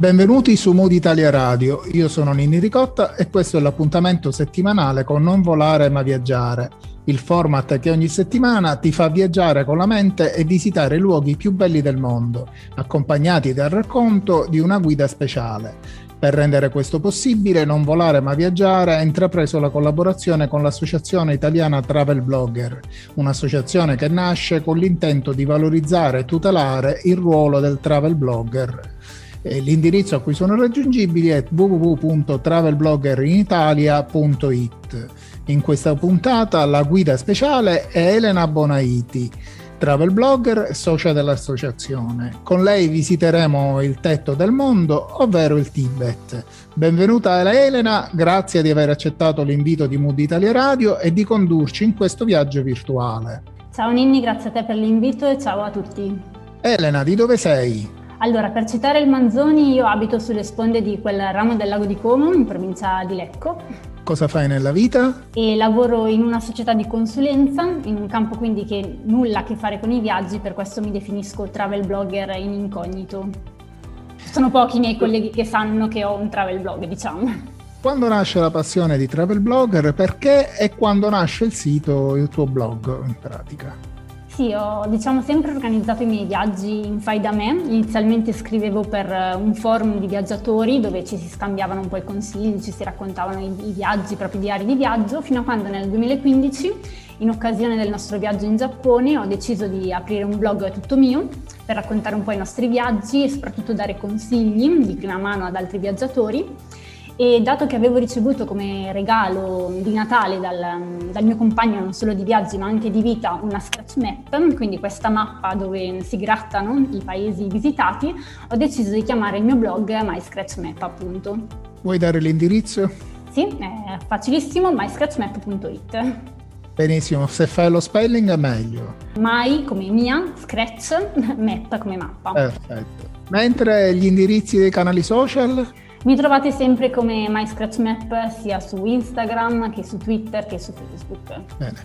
Benvenuti su Mood Italia Radio, io sono Nini Ricotta e questo è l'appuntamento settimanale con Non volare ma viaggiare, il format che ogni settimana ti fa viaggiare con la mente e visitare i luoghi più belli del mondo, accompagnati dal racconto di una guida speciale. Per rendere questo possibile, Non volare ma viaggiare ha intrapreso la collaborazione con l'Associazione Italiana Travel Blogger, un'associazione che nasce con l'intento di valorizzare e tutelare il ruolo del travel blogger l'indirizzo a cui sono raggiungibili è www.travelbloggerinitalia.it. In questa puntata la guida speciale è Elena Bonaiti, travel blogger e socia dell'associazione. Con lei visiteremo il tetto del mondo, ovvero il Tibet. Benvenuta Elena, grazie di aver accettato l'invito di Mood Italia Radio e di condurci in questo viaggio virtuale. Ciao Ninni, grazie a te per l'invito e ciao a tutti. Elena, di dove sei? Allora, per citare il Manzoni, io abito sulle sponde di quel ramo del lago di Como, in provincia di Lecco. Cosa fai nella vita? E lavoro in una società di consulenza, in un campo quindi che nulla a che fare con i viaggi, per questo mi definisco travel blogger in incognito. Sono pochi i miei colleghi che sanno che ho un travel blog, diciamo. Quando nasce la passione di travel blogger, perché e quando nasce il sito, il tuo blog in pratica? Sì, ho diciamo, sempre organizzato i miei viaggi in fai da me. Inizialmente scrivevo per eh, un forum di viaggiatori dove ci si scambiavano un po' i consigli, ci si raccontavano i, i viaggi, i propri diari di viaggio, fino a quando nel 2015, in occasione del nostro viaggio in Giappone, ho deciso di aprire un blog tutto mio per raccontare un po' i nostri viaggi e soprattutto dare consigli di prima mano ad altri viaggiatori e dato che avevo ricevuto come regalo di Natale dal, dal, mio compagno non solo di viaggi ma anche di vita una scratch map, quindi questa mappa dove si grattano i paesi visitati, ho deciso di chiamare il mio blog My Scratch Map appunto. Vuoi dare l'indirizzo? Sì, è facilissimo, myscratchmap.it. Benissimo, se fai lo spelling è meglio. My come mia, scratch, map come mappa. Perfetto. Mentre gli indirizzi dei canali social? Mi trovate sempre come MyScratchMap sia su Instagram che su Twitter che su Facebook. Bene.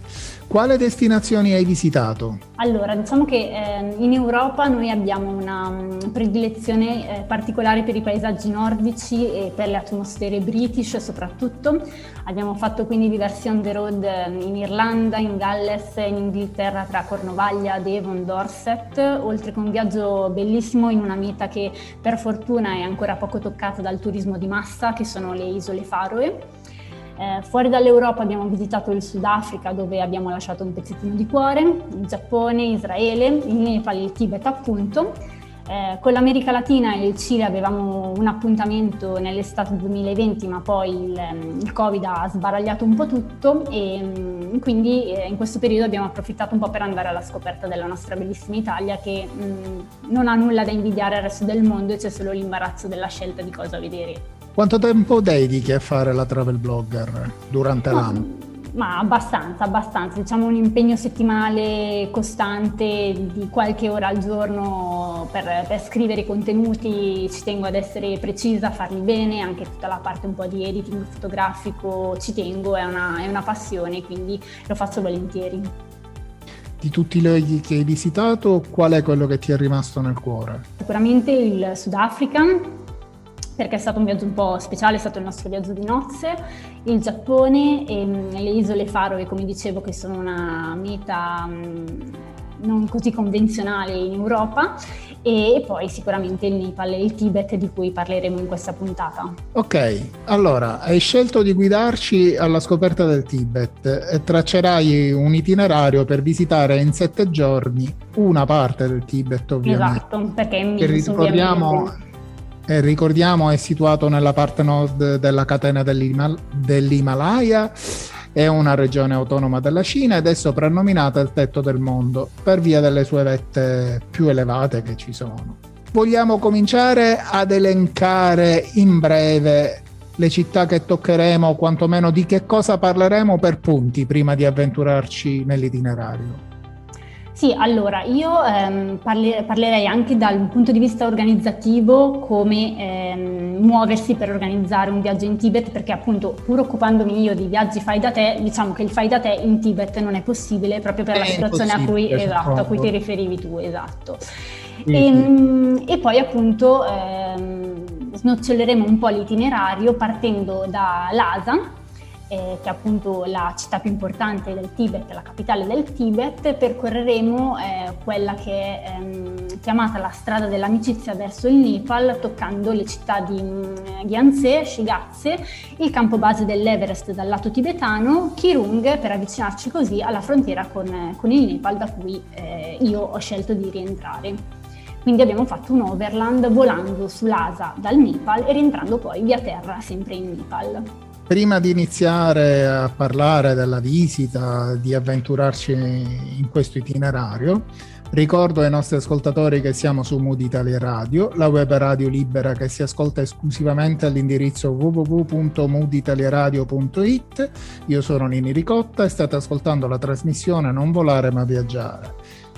Quale destinazioni hai visitato? Allora, diciamo che eh, in Europa noi abbiamo una um, predilezione eh, particolare per i paesaggi nordici e per le atmosfere british soprattutto. Abbiamo fatto quindi diversi on the road ehm, in Irlanda, in Galles, in Inghilterra tra Cornovaglia, Devon, Dorset, oltre che un viaggio bellissimo in una meta che per fortuna è ancora poco toccata dal turismo di massa, che sono le isole Faroe. Eh, fuori dall'Europa abbiamo visitato il Sudafrica dove abbiamo lasciato un pezzettino di cuore, il Giappone, Israele, il Nepal il Tibet appunto. Eh, con l'America Latina e il Cile avevamo un appuntamento nell'estate 2020 ma poi il, il Covid ha sbaragliato un po' tutto e mm, quindi eh, in questo periodo abbiamo approfittato un po' per andare alla scoperta della nostra bellissima Italia che mh, mm, non ha nulla da invidiare al resto del mondo e c'è solo l'imbarazzo della scelta di cosa vedere. Quanto tempo dedichi a fare la travel blogger durante no, l'anno? Ma abbastanza, abbastanza. Diciamo un impegno settimanale costante di qualche ora al giorno per, per, scrivere i contenuti. Ci tengo ad essere precisa, a farli bene, anche tutta la parte un po' di editing fotografico ci tengo, è una, è una passione, quindi lo faccio volentieri. Di tutti i luoghi che hai visitato, qual è quello che ti è rimasto nel cuore? Sicuramente il Sudafrica, perché è stato un viaggio un po' speciale, è stato il nostro viaggio di nozze, il Giappone e mm, le isole Faroe, come dicevo, che sono una meta mm, non così convenzionale in Europa e poi sicuramente il Nepal e il Tibet di cui parleremo in questa puntata. Ok, allora hai scelto di guidarci alla scoperta del Tibet e traccerai un itinerario per visitare in sette giorni una parte del Tibet ovviamente. Esatto, perché è immenso, ricordiamo ovviamente eh, ricordiamo è situato nella parte nord della catena dell'Himal- dell'Himalaya, è una regione autonoma della Cina ed è soprannominata il tetto del mondo per via delle sue vette più elevate che ci sono. Vogliamo cominciare ad elencare in breve le città che toccheremo, quantomeno di che cosa parleremo per punti prima di avventurarci nell'itinerario? Sì, allora io ehm, parli- parlerei anche dal punto di vista organizzativo come ehm, muoversi per organizzare un viaggio in Tibet, perché appunto pur occupandomi io di viaggi fai da te, diciamo che il fai da te in Tibet non è possibile proprio per è la situazione a cui, esatto, a cui, ti riferivi tu, esatto. Sì, e, sì. e, poi appunto ehm, snoccioleremo un po' l'itinerario partendo da Lhasa eh, che è appunto la città più importante del Tibet, la capitale del Tibet, percorreremo eh, quella che è ehm, chiamata la strada dell'amicizia verso il Nepal, toccando le città di mm, Gyanse, Shigatse, il campo base dell'Everest dal lato tibetano, Kirung, per avvicinarci così alla frontiera con, con il Nepal, da cui eh, io ho scelto di rientrare. Quindi abbiamo fatto un overland volando su Lhasa dal Nepal e rientrando poi via terra sempre in Nepal. Prima di iniziare a parlare della visita, di avventurarci in questo itinerario, ricordo ai nostri ascoltatori che siamo su Mood Italia Radio, la web radio libera che si ascolta esclusivamente all'indirizzo www.mooditaliaradio.it. Io sono Nini Ricotta e state ascoltando la trasmissione Non volare ma viaggiare.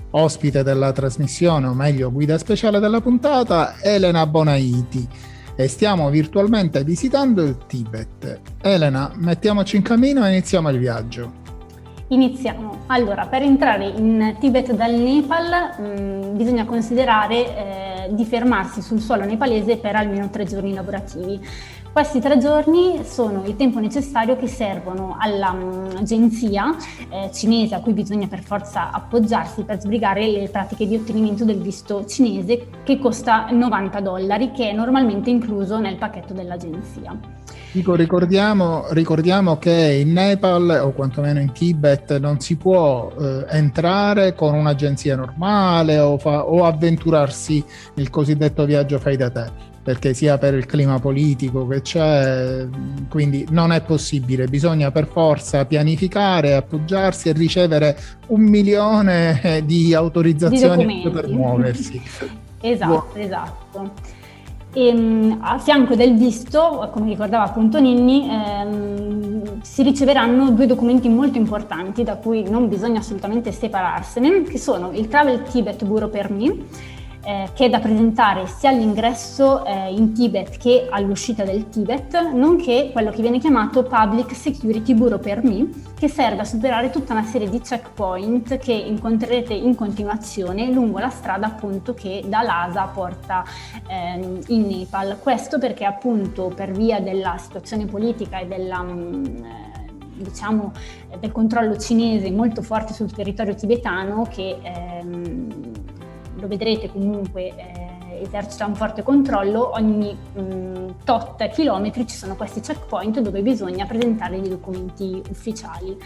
Ospite della trasmissione, o meglio guida speciale della puntata, Elena Bonaiti e stiamo virtualmente visitando il Tibet. Elena, mettiamoci in cammino e iniziamo il viaggio. Iniziamo. Allora, per entrare in Tibet dal Nepal mh, mm, bisogna considerare eh, di fermarsi sul suolo nepalese per almeno tre giorni lavorativi. Questi tre giorni sono il tempo necessario che servono all'agenzia eh, cinese a cui bisogna per forza appoggiarsi per sbrigare le pratiche di ottenimento del visto cinese che costa 90 dollari, che è normalmente incluso nel pacchetto dell'agenzia. Dico, ricordiamo, ricordiamo, che in Nepal o quantomeno in Tibet non si può eh, entrare con un'agenzia normale o, fa, o avventurarsi il cosiddetto viaggio fai da te perché sia per il clima politico che c'è, quindi non è possibile, bisogna per forza pianificare, appoggiarsi e ricevere un milione di autorizzazioni di per muoversi. esatto, esatto. E, ehm, a fianco del visto, come ricordava appunto Ninni, ehm, si riceveranno due documenti molto importanti da cui non bisogna assolutamente separarsene, che sono il Travel Tibet Bureau Permit eh, che è da presentare sia all'ingresso eh, in Tibet che all'uscita del Tibet, nonché quello che viene chiamato Public Security Bureau Permit, che serve a superare tutta una serie di checkpoint che incontrerete in continuazione lungo la strada appunto che da Lhasa porta ehm, in Nepal. Questo perché appunto per via della situazione politica e della... Mh, mm, diciamo, del controllo cinese molto forte sul territorio tibetano che ehm, lo vedrete comunque eh, esercita un forte controllo, ogni mh, mm, tot chilometri ci sono questi checkpoint dove bisogna presentare i documenti ufficiali.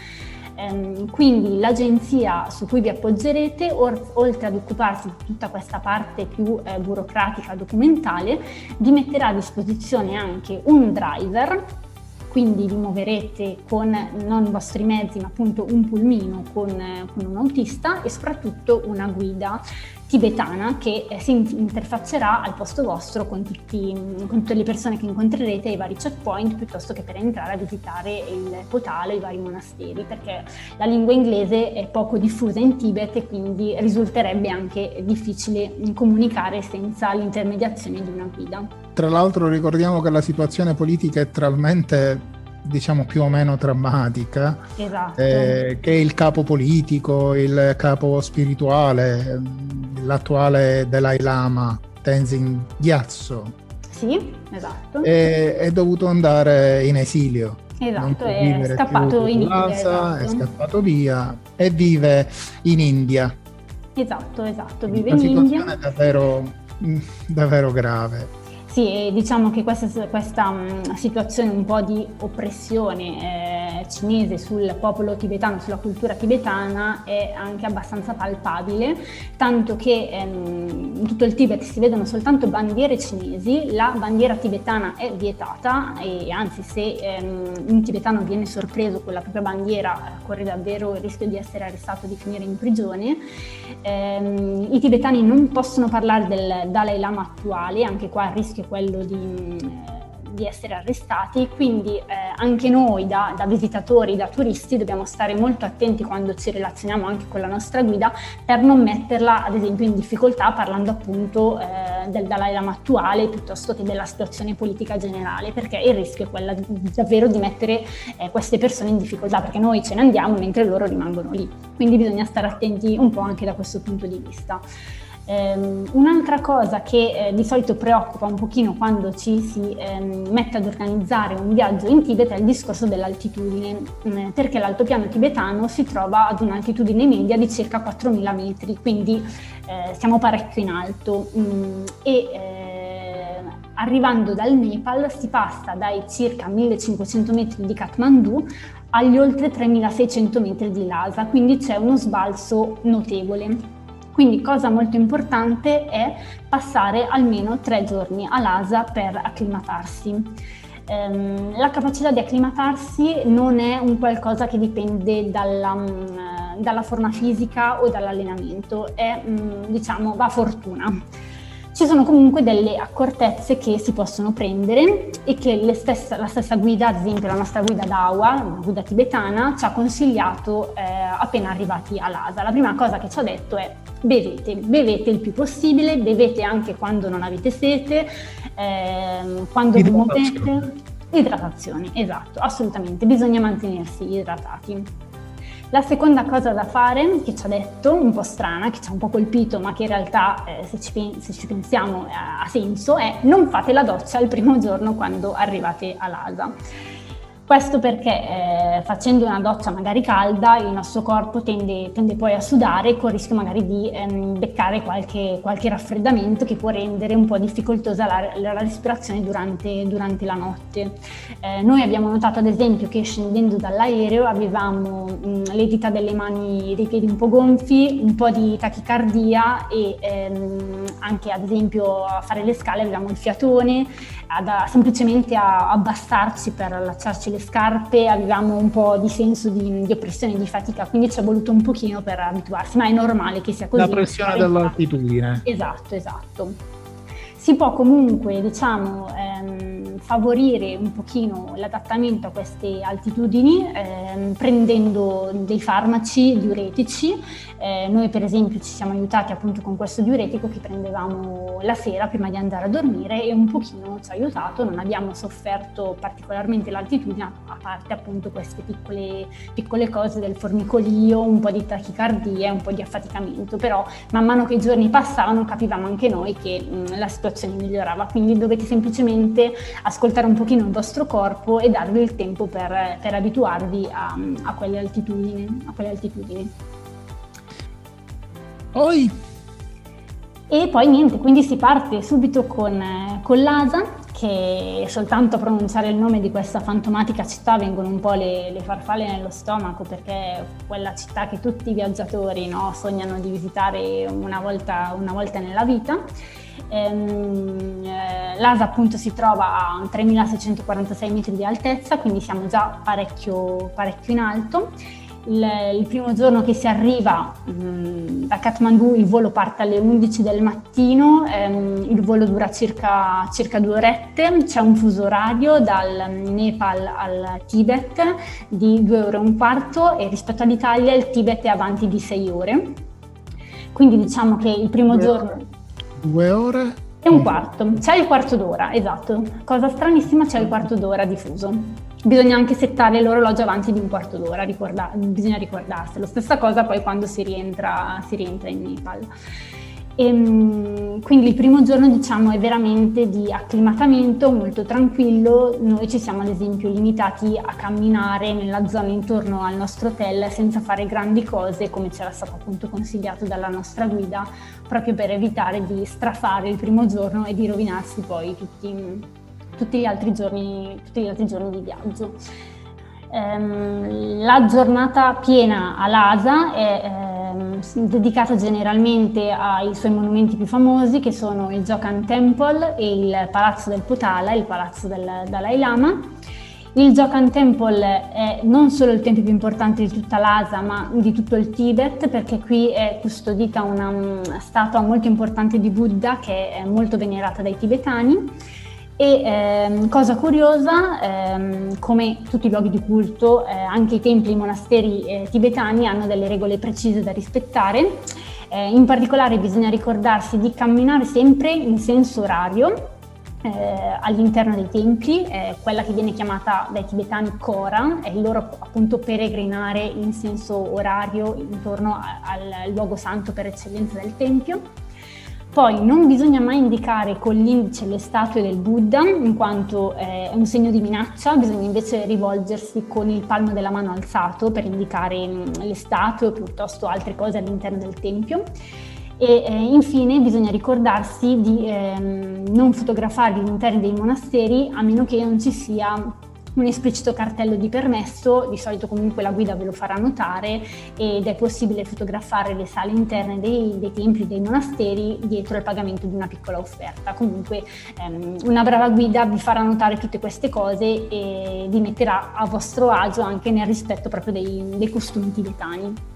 Ehm, quindi l'agenzia su cui vi appoggerete, or- oltre ad occuparsi di tutta questa parte più eh, burocratica documentale, vi metterà a disposizione anche un driver quindi vi muoverete con non i vostri mezzi ma appunto un pulmino con, con un autista e soprattutto una guida tibetana che eh, si interfaccerà al posto vostro con, tutti, con, tutte le persone che incontrerete ai vari checkpoint piuttosto che per entrare a visitare il Potala, i vari monasteri, perché la lingua inglese è poco diffusa in Tibet e quindi risulterebbe anche difficile comunicare senza l'intermediazione di una guida. Tra l'altro ricordiamo che la situazione politica è talmente diciamo più o meno drammatica, esatto. eh, che il capo politico, il capo spirituale, l'attuale Dalai Lama, Tenzin Gyatso, sì, esatto. è, è dovuto andare in esilio. Esatto, è scappato in India. Esatto. È scappato via e vive in India. Esatto, esatto, vive in India. Una situazione davvero, davvero grave. Sì, diciamo che questa, questa um, situazione un po' di oppressione eh, cinese sul popolo tibetano, sulla cultura tibetana è anche abbastanza palpabile, tanto che ehm, in tutto il Tibet si vedono soltanto bandiere cinesi, la bandiera tibetana è vietata e anzi se ehm, un tibetano viene sorpreso con la propria bandiera corre davvero il rischio di essere arrestato e di finire in prigione. Ehm, I tibetani non possono parlare del Dalai Lama attuale, anche qua il rischio quello di di essere arrestati, quindi eh, anche noi da, da, visitatori, da turisti dobbiamo stare molto attenti quando ci relazioniamo anche con la nostra guida per non metterla ad esempio in difficoltà parlando appunto eh, del Dalai Lama attuale piuttosto che della situazione politica generale, perché il rischio è quello davvero di mettere eh, queste persone in difficoltà, perché noi ce ne andiamo mentre loro rimangono lì. Quindi bisogna stare attenti un po' anche da questo punto di vista. Um, un'altra cosa che eh, di solito preoccupa un pochino quando ci si ehm, mette ad organizzare un viaggio in Tibet è il discorso dell'altitudine, mh, mm, perché l'altopiano tibetano si trova ad un'altitudine media di circa 4.000 metri, quindi eh, siamo parecchio in alto mh, mm, e eh, arrivando dal Nepal si passa dai circa 1.500 metri di Kathmandu agli oltre 3.600 metri di Lhasa, quindi c'è uno sbalzo notevole. Quindi cosa molto importante è passare almeno tre giorni all'ASA per acclimatarsi. Ehm, la capacità di acclimatarsi non è un qualcosa che dipende dalla, mm, dalla forma fisica o dall'allenamento, è mm, diciamo va fortuna. Ci sono comunque delle accortezze che si possono prendere e che stesse, la stessa guida, ad esempio la nostra guida Dawa, una guida tibetana, ci ha consigliato eh, appena arrivati all'ASA. La prima cosa che ci ha detto è bevete, bevete il più possibile, bevete anche quando non avete sete, eh, quando vi muovete. Idratazione, esatto, assolutamente, bisogna mantenersi idratati. La seconda cosa da fare, che ci ha detto, un po' strana, che ci ha un po' colpito, ma che in realtà, eh, se, ci, se, ci, pensiamo, ha senso, è non fate la doccia il primo giorno quando arrivate all'ASA. Questo perché eh, facendo una doccia magari calda il nostro corpo tende, tende poi a sudare con il rischio magari di ehm, beccare qualche, qualche, raffreddamento che può rendere un po' difficoltosa la, la respirazione durante, durante, la notte. Eh, noi abbiamo notato ad esempio che scendendo dall'aereo avevamo mh, le dita delle mani dei piedi un po' gonfi, un po' di tachicardia e ehm, anche ad esempio a fare le scale avevamo il fiatone, ad, a, semplicemente a abbassarci per allacciarci le scarpe avevamo un po' di senso di, di oppressione, di fatica, quindi ci è voluto un pochino per abituarsi, ma è normale che sia così. La pressione dell'altitudine. Esatto, esatto. Si può comunque, diciamo, ehm, favorire un pochino l'adattamento a queste altitudini ehm, prendendo dei farmaci diuretici. Eh, noi per esempio ci siamo aiutati appunto con questo diuretico che prendevamo la sera prima di andare a dormire e un pochino ci ha aiutato, non abbiamo sofferto particolarmente l'altitudine a parte appunto queste piccole, piccole cose del formicolio, un po' di tachicardia, un po' di affaticamento, però man mano che i giorni passavano capivamo anche noi che mh, la situazione migliorava, quindi dovete semplicemente ascoltare un pochino il vostro corpo e darvi il tempo per, per abituarvi a, a quelle altitudini. A quelle altitudini. Poi? E poi niente, quindi si parte subito con, con l'ASA, che soltanto a pronunciare il nome di questa fantomatica città vengono un po' le, le farfalle nello stomaco, perché è quella città che tutti i viaggiatori no, sognano di visitare una volta, una volta nella vita. Ehm, eh, L'ASA appunto si trova a 3646 metri di altezza, quindi siamo già parecchio, parecchio in alto il, il, primo giorno che si arriva mh, mm, da Kathmandu il volo parte alle 11 del mattino, ehm, il volo dura circa, circa, due orette, c'è un fuso orario dal Nepal al Tibet di due ore e un quarto e rispetto all'Italia il Tibet è avanti di sei ore. Quindi diciamo che il primo giorno... Due ore? E un quarto, c'è il quarto d'ora, esatto. Cosa stranissima, c'è il quarto d'ora di fuso bisogna anche settare l'orologio avanti di un quarto d'ora, ricorda- bisogna ricordarselo. Stessa cosa poi quando si rientra, si rientra in Nepal. E, ehm, quindi il primo giorno diciamo è veramente di acclimatamento molto tranquillo, noi ci siamo ad esempio limitati a camminare nella zona intorno al nostro hotel senza fare grandi cose come c'era stato appunto consigliato dalla nostra guida proprio per evitare di strafare il primo giorno e di rovinarsi poi tutti, tutti gli altri giorni, tutti gli altri giorni di viaggio. Ehm, la giornata piena all'ASA è ehm, dedicata generalmente ai suoi monumenti più famosi che sono il Jokan Temple e il Palazzo del Potala, il Palazzo del Dalai Lama. Il Jokan Temple è non solo il tempio più importante di tutta l'Asia, ma di tutto il Tibet, perché qui è custodita una um, statua molto importante di Buddha che è molto venerata dai tibetani E ehm, cosa curiosa, ehm, come tutti i luoghi di culto, eh, anche i templi e i monasteri eh, tibetani hanno delle regole precise da rispettare. Eh, in particolare bisogna ricordarsi di camminare sempre in senso orario eh, all'interno dei templi, eh, quella che viene chiamata dai tibetani Kora, è il loro appunto peregrinare in senso orario intorno a, al luogo santo per eccellenza del tempio. Poi non bisogna mai indicare con l'indice le statue del Buddha, in quanto eh, è un segno di minaccia, bisogna invece rivolgersi con il palmo della mano alzato per indicare mm, le statue o piuttosto altre cose all'interno del tempio. E eh, infine bisogna ricordarsi di eh, non fotografare gli interni dei monasteri a meno che non ci sia un esplicito cartello di permesso, di solito comunque la guida ve lo farà notare ed è possibile fotografare le sale interne dei, dei templi, dei monasteri dietro il pagamento di una piccola offerta. Comunque ehm, una brava guida vi farà notare tutte queste cose e vi metterà a vostro agio anche nel rispetto proprio dei, dei costumi tibetani.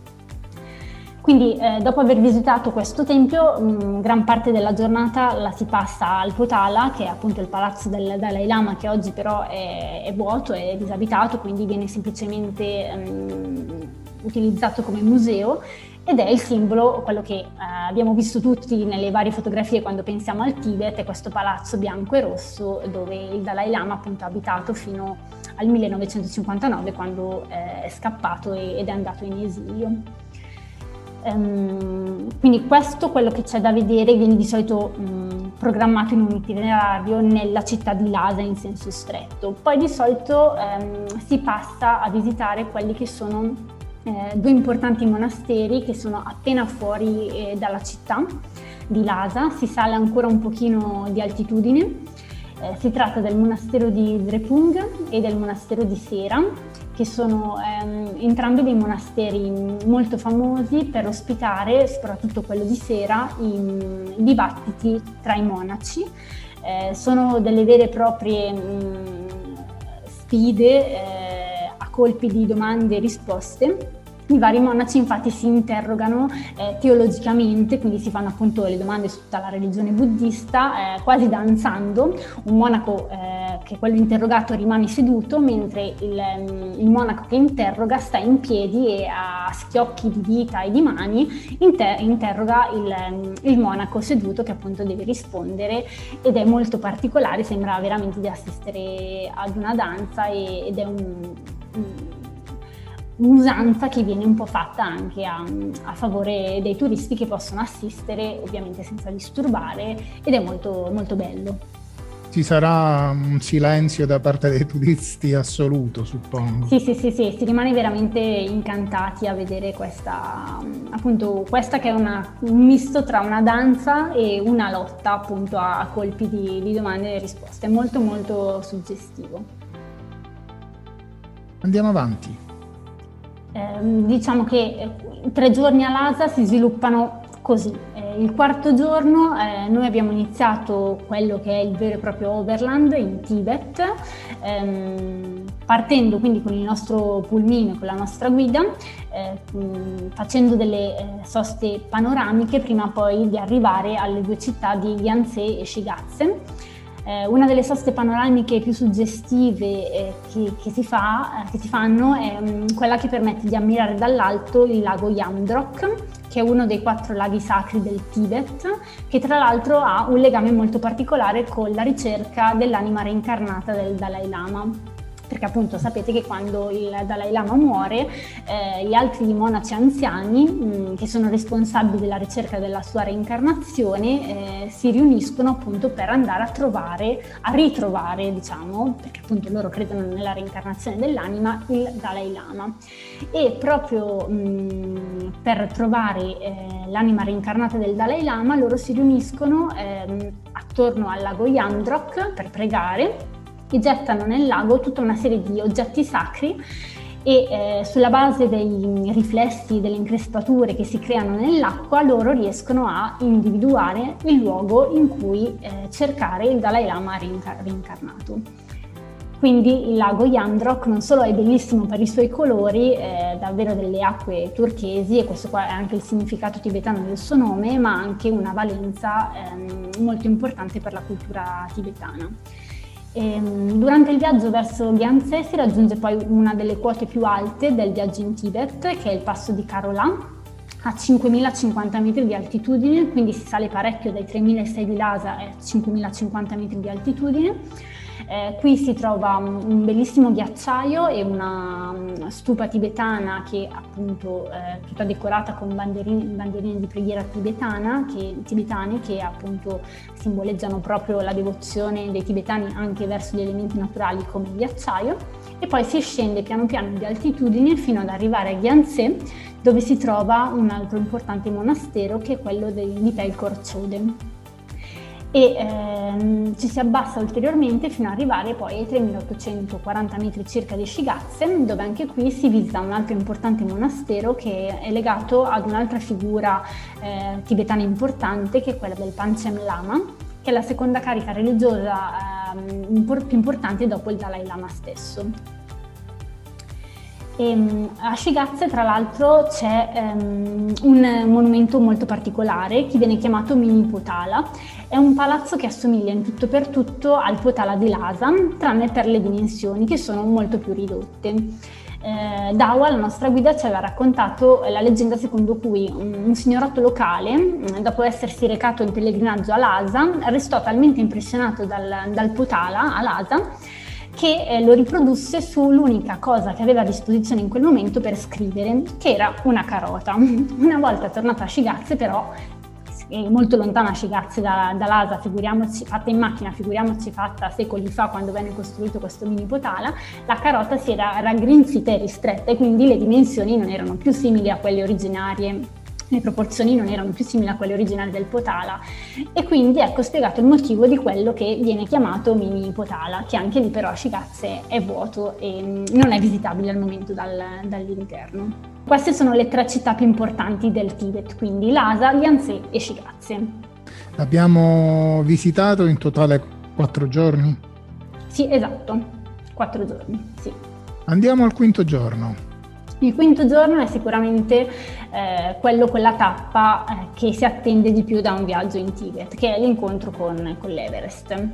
Quindi eh, dopo aver visitato questo tempio, mh, gran parte della giornata la si passa al Potala, che è appunto il palazzo del Dalai Lama, che oggi però è, è vuoto, è disabitato, quindi viene semplicemente mh, utilizzato come museo ed è il simbolo, quello che eh, abbiamo visto tutti nelle varie fotografie quando pensiamo al Tibet, è questo palazzo bianco e rosso dove il Dalai Lama appunto ha abitato fino al 1959 quando eh, è scappato ed è andato in esilio. Um, quindi questo quello che c'è da vedere viene di solito um, programmato in un itinerario nella città di Lhasa in senso stretto. Poi di solito um, si passa a visitare quelli che sono eh, due importanti monasteri che sono appena fuori eh, dalla città di Lhasa, si sale ancora un pochino di altitudine. Eh, si tratta del monastero di Drepung e del monastero di Sera che sono ehm, entrambi dei monasteri molto famosi per ospitare, soprattutto quello di sera, i, dibattiti tra i monaci. Eh, sono delle vere e proprie mh, sfide eh, a colpi di domande e risposte i vari monaci infatti si interrogano eh, teologicamente, quindi si fanno appunto le domande su tutta la religione buddista, eh, quasi danzando. Un monaco, eh, che è quello interrogato, rimane seduto, mentre il, mm, il, monaco che interroga sta in piedi e a schiocchi di dita e di mani inter- interroga il, mm, il monaco seduto che appunto deve rispondere ed è molto particolare, sembra veramente di assistere ad una danza ed è un un'usanza che viene un po' fatta anche a, a, favore dei turisti che possono assistere ovviamente senza disturbare ed è molto, molto bello. Ci sarà un silenzio da parte dei turisti assoluto, suppongo. Sì, sì, sì, sì, si rimane veramente incantati a vedere questa, appunto, questa che è una, un misto tra una danza e una lotta appunto a colpi di, di domande e risposte. È molto, molto suggestivo. Andiamo avanti. Ehm, diciamo che eh, i tre giorni a Lhasa si sviluppano così. Eh, il quarto giorno eh, noi abbiamo iniziato quello che è il vero e proprio overland in Tibet, ehm, partendo quindi con il nostro pulmino, con la nostra guida, eh, facendo delle eh, soste panoramiche prima poi di arrivare alle due città di Yanse e Shigatse. Eh, una delle soste panoramiche più suggestive eh, che, che, si fa, eh, che, si fanno è um, quella che permette di ammirare dall'alto il lago Yamdrok, che è uno dei quattro laghi sacri del Tibet, che tra l'altro ha un legame molto particolare con la ricerca dell'anima reincarnata del Dalai Lama perché appunto sapete che quando il Dalai Lama muore, eh, gli altri monaci anziani mh, mm, che sono responsabili della ricerca della sua reincarnazione eh, si riuniscono appunto per andare a trovare, a ritrovare, diciamo, perché appunto loro credono nella reincarnazione dell'anima, il Dalai Lama. E proprio mh, mm, per trovare eh, l'anima reincarnata del Dalai Lama, loro si riuniscono ehm, attorno al lago Yandrok per pregare e gettano nel lago tutta una serie di oggetti sacri e eh, sulla base dei riflessi, delle increspature che si creano nell'acqua, loro riescono a individuare il luogo in cui eh, cercare il Dalai Lama reincar- reincarnato. Quindi il lago Yandrok non solo è bellissimo per i suoi colori, eh, davvero delle acque turchesi, e questo qua è anche il significato tibetano del suo nome, ma ha anche una valenza ehm, molto importante per la cultura tibetana. Ehm, durante il viaggio verso Gyanse si raggiunge poi una delle quote più alte del viaggio in Tibet, che è il passo di Karola, a 5.050 metri di altitudine, quindi si sale parecchio dai 3.600 di Lhasa ai 5.050 metri di altitudine eh, qui si trova un bellissimo ghiacciaio e una stupa tibetana che appunto è tutta decorata con banderine, banderine di preghiera tibetana, che, tibetane che appunto simboleggiano proprio la devozione dei tibetani anche verso gli elementi naturali come il ghiacciaio. E poi si scende piano piano di altitudine fino ad arrivare a Gyanse dove si trova un altro importante monastero che è quello di Pelkor Choden e ehm, ci si abbassa ulteriormente fino ad arrivare poi ai 3840 metri circa di Shigazze, dove anche qui si visita un altro importante monastero che è legato ad un'altra figura eh, tibetana importante che è quella del Panchem Lama, che è la seconda carica religiosa eh, più importante dopo il Dalai Lama stesso. E, ehm, a Shigazze tra l'altro c'è um, un monumento molto particolare che viene chiamato Mini Potala. È un palazzo che assomiglia in tutto per tutto al Potala di Lhasa, tranne per le dimensioni che sono molto più ridotte. Eh, Dawa, la nostra guida, ci aveva raccontato la leggenda secondo cui un, un signorotto locale, dopo essersi recato in pellegrinaggio a Lhasa, restò talmente impressionato dal, dal Potala a Lhasa che eh, lo riprodusse sull'unica cosa che aveva a disposizione in quel momento per scrivere, che era una carota. Una volta tornato a Shigazze però, molto lontana Shigazze da, da Lhasa, figuriamoci, fatta in macchina, figuriamoci fatta secoli fa quando venne costruito questo mini potala, la carota si era raggrinzita e ristretta e quindi le dimensioni non erano più simili a quelle originarie le proporzioni non erano più simili a quelle originali del potala e quindi ecco spiegato il motivo di quello che viene chiamato mini potala, che anche lì però a Shikatse è vuoto e mm, non è visitabile al momento dal, dall'interno. Queste sono le tre città più importanti del Tibet, quindi Lhasa, Gyanse e Shikatse. Abbiamo visitato in totale quattro giorni? Sì, esatto, quattro giorni, sì. Andiamo al quinto giorno. Il quinto giorno è sicuramente eh, quello, quella tappa eh, che si attende di più da un viaggio in Tibet, che è l'incontro con, con l'Everest.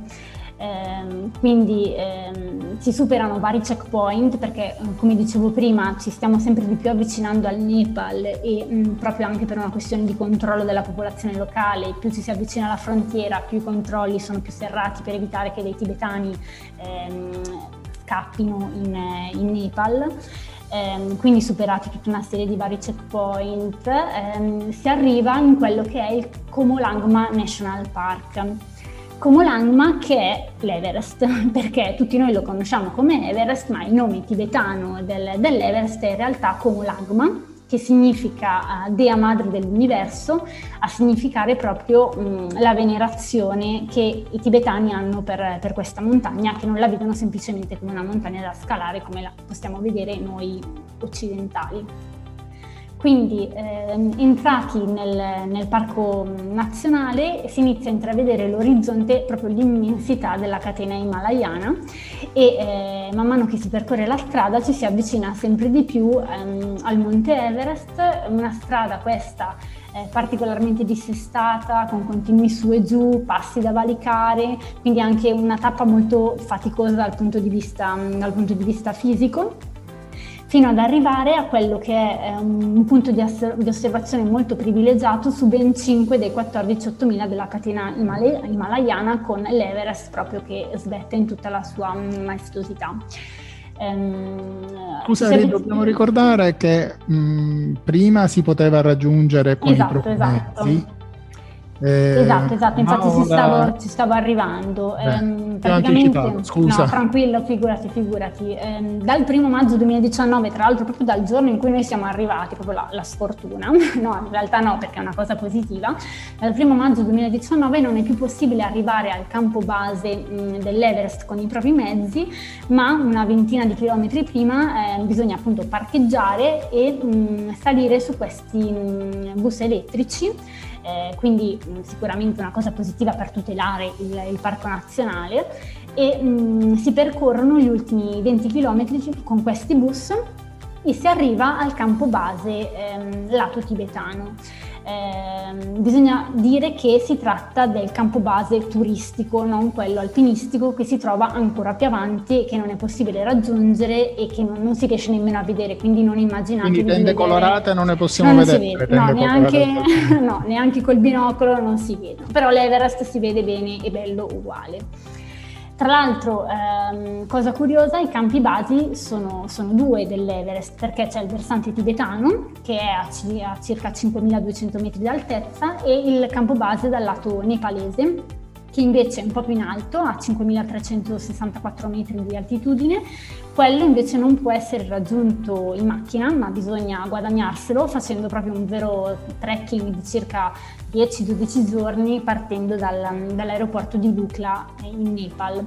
Eh, quindi ehm, si superano vari checkpoint perché come dicevo prima ci stiamo sempre di più avvicinando al Nepal e mh, proprio anche per una questione di controllo della popolazione locale più ci si avvicina alla frontiera più i controlli sono più serrati per evitare che dei tibetani ehm, scappino in, in Nepal ehm, quindi superati tutta una serie di vari checkpoint, ehm, si arriva in quello che è il Komolangma National Park. Komolangma che è l'Everest, perché tutti noi lo conosciamo come Everest, ma il nome tibetano del, dell'Everest è in realtà Komolangma che significa uh, Dea Madre dell'Universo, a significare proprio um, la venerazione che i tibetani hanno per, per, questa montagna, che non la vedono semplicemente come una montagna da scalare come la possiamo vedere noi occidentali. Quindi eh, entrati nel, nel, parco nazionale si inizia a intravedere l'orizzonte, proprio l'immensità della catena himalayana e eh, man mano che si percorre la strada ci si avvicina sempre di più ehm, al monte Everest, una strada questa eh, particolarmente dissestata, con continui su e giù, passi da valicare, quindi anche una tappa molto faticosa dal punto di vista, dal punto di vista fisico fino ad arrivare a quello che è um, un punto di, osservazione molto privilegiato su ben 5 dei 14.000 della catena himalayana con l'Everest proprio che svetta in tutta la sua um, maestosità. Um, Scusa, se... dobbiamo ricordare che mh, mm, prima si poteva raggiungere con esatto, i propri esatto. mezzi eh, esatto, esatto, infatti ci, stavo, ci, stavo, arrivando. Eh, ehm, praticamente, scusa. No, tranquillo, figurati, figurati. Eh, dal primo maggio 2019, tra l'altro proprio dal giorno in cui noi siamo arrivati, proprio la, la sfortuna, no, in realtà no, perché è una cosa positiva, dal primo maggio 2019 non è più possibile arrivare al campo base mh, dell'Everest con i propri mezzi, ma una ventina di chilometri prima eh, bisogna appunto parcheggiare e mh, salire su questi mh, bus elettrici eh, quindi mh, sicuramente una cosa positiva per tutelare il, il parco nazionale e mh, si percorrono gli ultimi 20 km con questi bus e si arriva al campo base ehm, lato tibetano. Eh, bisogna dire che si tratta del campo base turistico, non quello alpinistico che si trova ancora più avanti e che non è possibile raggiungere e che non, non si riesce nemmeno a vedere, quindi non immaginate quindi tende colorate non ne possiamo non vedere. Vede. No, neanche, no, neanche col binocolo non si vede, però l'Everest si vede bene e bello uguale. Tra l'altro, ehm, cosa curiosa, i campi basi sono, sono, due dell'Everest perché c'è il versante tibetano che è a, c- a circa 5200 metri di altezza e il campo base dal lato nepalese che invece è un po' più in alto, a 5364 metri di altitudine. Quello invece non può essere raggiunto in macchina, ma bisogna guadagnarselo facendo proprio un vero trekking di circa 10-12 giorni partendo dal, dall'aeroporto di Dukla in Nepal.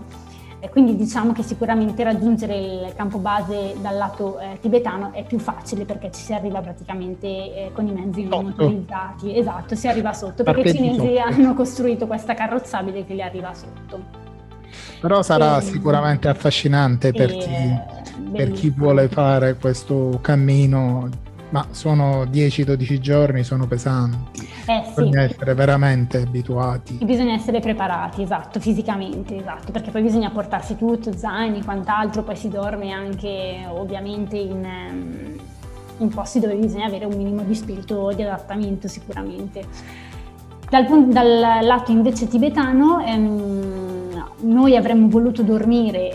Eh, quindi diciamo che sicuramente raggiungere il campo base dal lato eh, tibetano è più facile perché ci si arriva praticamente eh, con i mezzi non motorizzati. Esatto, si arriva sotto perché, i cinesi hanno costruito questa carrozzabile che li arriva sotto. Però sarà e, sicuramente affascinante per chi, per chi vuole fare questo cammino ma sono 10-12 giorni, sono pesanti. Eh, sì. Bisogna essere veramente abituati. Bisogna essere preparati, esatto, fisicamente, esatto, perché poi bisogna portarsi tutto, zaini, quant'altro, poi si dorme anche ovviamente in, ehm, in posti dove bisogna avere un minimo di spirito di adattamento sicuramente. Dal, dal lato invece tibetano, ehm, noi avremmo voluto dormire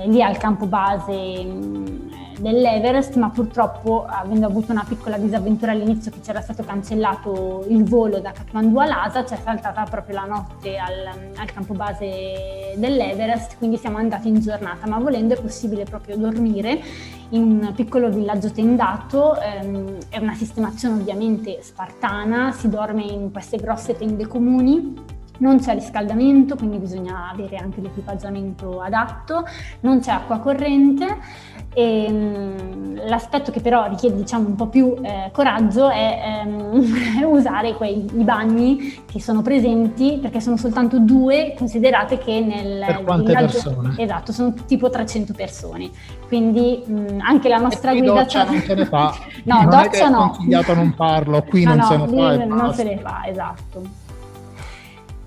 eh, lì al campo base dell'Everest, ma purtroppo avendo avuto una piccola disavventura all'inizio che c'era stato cancellato il volo da Kathmandu a Lhasa, c'è saltata proprio la notte al, al campo base dell'Everest, quindi siamo andati in giornata, ma volendo è possibile proprio dormire in un piccolo villaggio tendato, ehm, è una sistemazione ovviamente spartana, si dorme in queste grosse tende comuni non c'è riscaldamento, quindi bisogna avere anche l'equipaggiamento adatto, non c'è acqua corrente e, um, l'aspetto che però richiede diciamo un po' più eh, coraggio è um, usare quei bagni che sono presenti perché sono soltanto due, considerate che nel per quante villaggio, persone? Esatto, sono tipo 300 persone. Quindi um, anche la nostra guida doccia non se ne fa. no, non doccia è no. Consigliato non farlo, qui no, non no, se ne fa. Non se ne fa, esatto.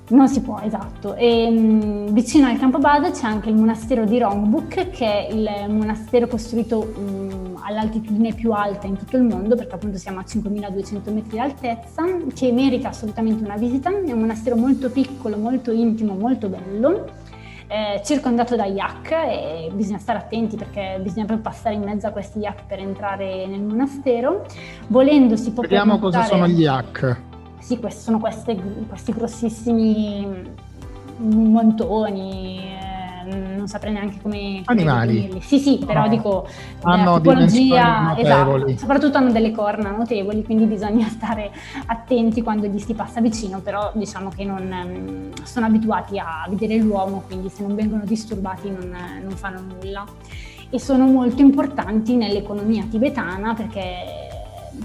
Non si può, esatto. E, mh, vicino al campo base c'è anche il monastero di Rongbuk, che è il monastero costruito mh, all'altitudine più alta in tutto il mondo, perché appunto siamo a 5200 metri di altezza, che merita assolutamente una visita. È un monastero molto piccolo, molto intimo, molto bello. Eh, circondato da yak e bisogna stare attenti perché bisogna proprio passare in mezzo a questi yak per entrare nel monastero. Volendo si può Vediamo cosa sono gli yak. Sì, questi, sono queste, questi grossissimi montoni, eh, non saprei neanche come, animali. Definirli. Sì, sì, però no. dico hanno tipologia, esatto, soprattutto hanno delle corna notevoli, quindi bisogna stare attenti quando gli si passa vicino, però diciamo che non mm, sono abituati a vedere l'uomo, quindi se non vengono disturbati non, non fanno nulla. E sono molto importanti nell'economia tibetana perché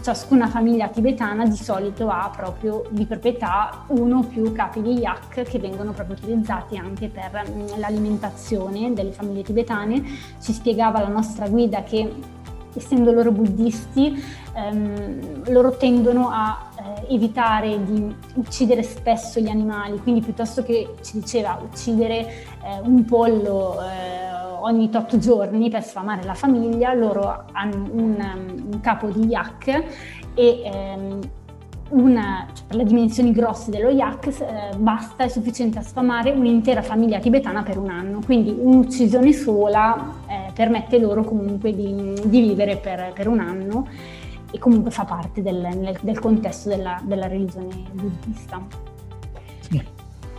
ciascuna famiglia tibetana di solito ha proprio di proprietà uno o più capi di yak che vengono proprio utilizzati anche per mm, l'alimentazione delle famiglie tibetane. Ci spiegava la nostra guida che essendo loro buddisti, ehm, loro tendono a eh, evitare di uccidere spesso gli animali, quindi piuttosto che, ci diceva, uccidere eh, un pollo eh, ogni tot giorni per sfamare la famiglia, loro hanno un, un capo di yak e ehm, una, cioè per le dimensioni grosse dello yak eh, basta, è sufficiente a sfamare un'intera famiglia tibetana per un anno, quindi un'uccisione sola eh, permette loro comunque di, di vivere per, per, un anno e comunque fa parte del, del contesto della, della religione buddista. Sì.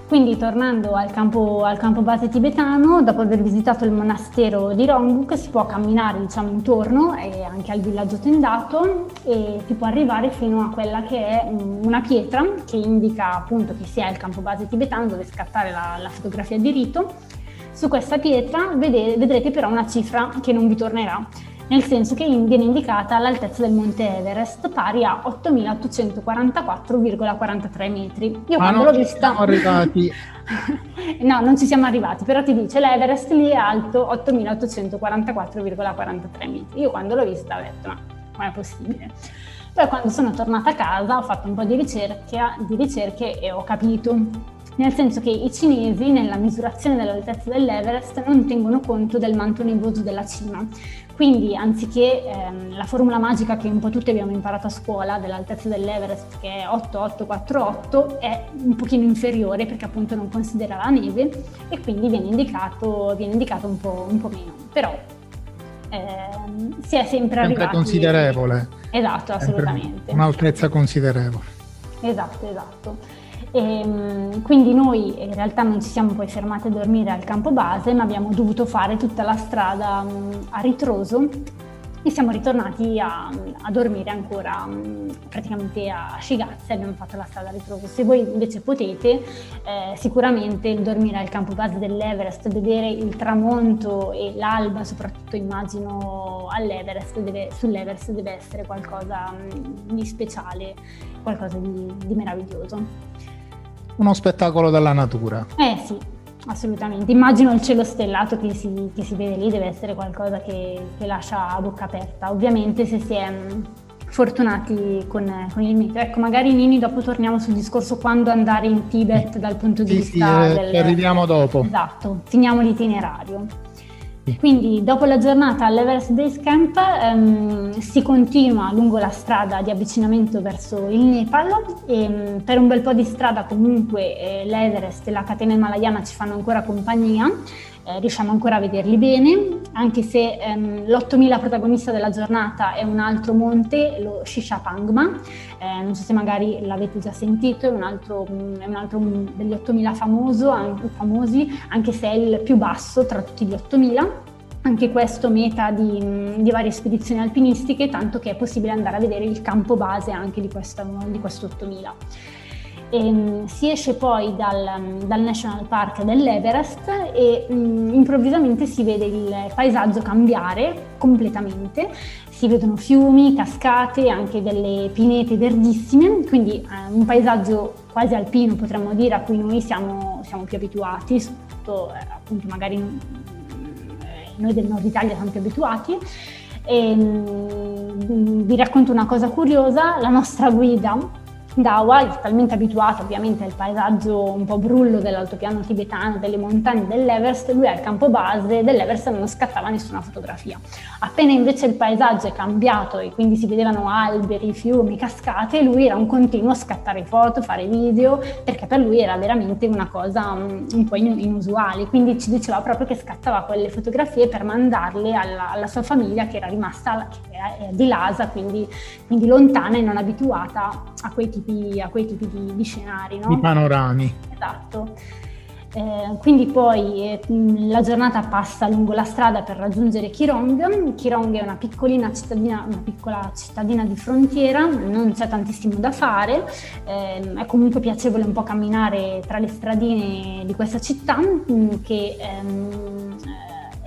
Quindi tornando al campo, al campo, base tibetano, dopo aver visitato il monastero di Rongbuk, si può camminare diciamo, intorno e anche al villaggio tendato e si può arrivare fino a quella che è una pietra che indica appunto che sia il campo base tibetano dove scattare la, la fotografia di rito. Su questa pietra vede, vedrete però una cifra che non vi tornerà nel senso che viene indicata l'altezza del monte Everest pari a 8.844,43 metri. Io Ma quando l'ho vista... Siamo arrivati. no, non ci siamo arrivati, però ti dice l'Everest lì è alto 8.844,43 metri. Io quando l'ho vista ho detto, ma com'è possibile? Poi quando sono tornata a casa ho fatto un po' di ricerche, di ricerche e ho capito nel senso che i cinesi nella misurazione dell'altezza dell'Everest non tengono conto del manto nevoso della cima. Quindi anziché ehm, la formula magica che un po' tutti abbiamo imparato a scuola dell'altezza dell'Everest che è 8848 è un pochino inferiore perché appunto non considera la neve e quindi viene indicato, viene indicato un, po', un po' meno. Però ehm, si è sempre, sempre arrivati... considerevole. Esatto, assolutamente. Un'altezza considerevole. Esatto, esatto. E, ehm, quindi noi in realtà non ci siamo poi fermati a dormire al campo base, ma abbiamo dovuto fare tutta la strada a ritroso e siamo ritornati a, a dormire ancora praticamente a Scigazza e abbiamo fatto la strada a ritroso. Se voi invece potete, eh, sicuramente il dormire al campo base dell'Everest, vedere il tramonto e l'alba, soprattutto immagino all'Everest, deve, sull'Everest deve essere qualcosa di speciale, qualcosa di, di meraviglioso uno spettacolo della natura. Eh sì, assolutamente. Immagino il cielo stellato che si, che si vede lì deve essere qualcosa che, che, lascia a bocca aperta. Ovviamente se si è mm, fortunati con, con, il meteo. Ecco, magari Nini dopo torniamo sul discorso quando andare in Tibet dal punto di sì, vista sì, eh, del... arriviamo dopo. Esatto, finiamo l'itinerario. Quindi dopo la giornata all'Everest Base Camp ehm, si continua lungo la strada di avvicinamento verso il Nepal e ehm, per un bel po' di strada comunque eh, l'Everest e la catena himalayana ci fanno ancora compagnia eh, riusciamo ancora a vederli bene, anche se ehm, l'8000 protagonista della giornata è un altro monte, lo Shisha Pangma, eh, non so se magari l'avete già sentito, è un altro, è un altro degli 8000 famoso, anche, famosi, anche se è il più basso tra tutti gli 8000 anche questo meta di, di, varie spedizioni alpinistiche, tanto che è possibile andare a vedere il campo base anche di questo, di questo 8000. E, ehm, si esce poi dal, dal, National Park dell'Everest e mh, mm, improvvisamente si vede il paesaggio cambiare completamente, si vedono fiumi, cascate, anche delle pinete verdissime, quindi eh, un paesaggio quasi alpino potremmo dire a cui noi siamo, siamo più abituati, soprattutto eh, appunto magari eh, noi del nord Italia siamo più abituati. E, mh, mm, vi racconto una cosa curiosa, la nostra guida Dawa è talmente abituato ovviamente al paesaggio un po' brullo dell'altopiano tibetano, delle montagne dell'Everest, lui al campo base dell'Everest non scattava nessuna fotografia. Appena invece il paesaggio è cambiato e quindi si vedevano alberi, fiumi, cascate, lui era un continuo a scattare foto, fare video, perché per lui era veramente una cosa mm, un po' inusuale. Quindi ci diceva proprio che scattava quelle fotografie per mandarle alla, alla sua famiglia che era rimasta era di Lhasa, quindi, quindi lontana e non abituata a quei tipi a quei tipi di, di scenari. No? Di panorami. Esatto. Eh, quindi poi eh, la giornata passa lungo la strada per raggiungere Kirong. Kirong è una piccolina cittadina, una piccola cittadina di frontiera, non c'è tantissimo da fare, eh, è comunque piacevole un po' camminare tra le stradine di questa città che ehm,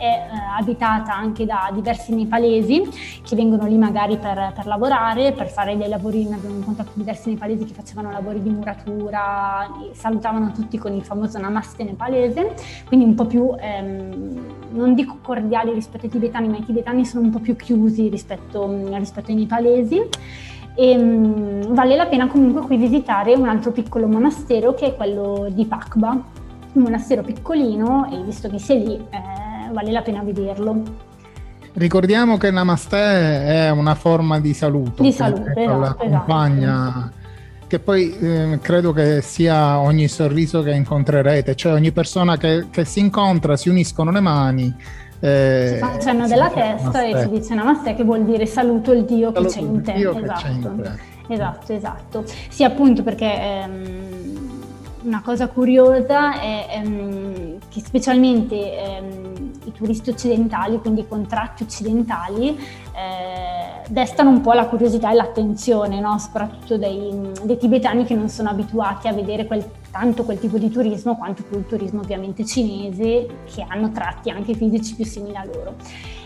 è eh, abitata anche da diversi nepalesi che vengono lì magari per, per lavorare, per fare dei lavori, abbiamo incontrato diversi nepalesi che facevano lavori di muratura, salutavano tutti con il famoso namaste nepalese, quindi un po' più, ehm, non dico cordiali rispetto ai tibetani, ma i tibetani sono un po' più chiusi rispetto, rispetto ai nepalesi. E, um, vale la pena comunque qui visitare un altro piccolo monastero che è quello di Pakba, un monastero piccolino e visto che sei lì eh, vale la pena vederlo. Ricordiamo che Namaste è una forma di saluto. Di salute, che esatto, accompagna, esatto. che poi eh, credo che sia ogni sorriso che incontrerete, cioè ogni persona che, che si incontra, si uniscono le mani. Eh, si cenno della testa namaste. e si dice Namaste che vuol dire saluto il Dio saluto che c'è in te. Esatto. esatto, esatto. Sì, appunto perché ehm, una cosa curiosa è ehm, che specialmente ehm, i turisti occidentali, quindi i contratti occidentali, eh, destano un po' la curiosità e l'attenzione, no? soprattutto dei, dei, tibetani che non sono abituati a vedere quel, tanto quel tipo di turismo quanto il turismo ovviamente cinese, che hanno tratti anche fisici più simili a loro.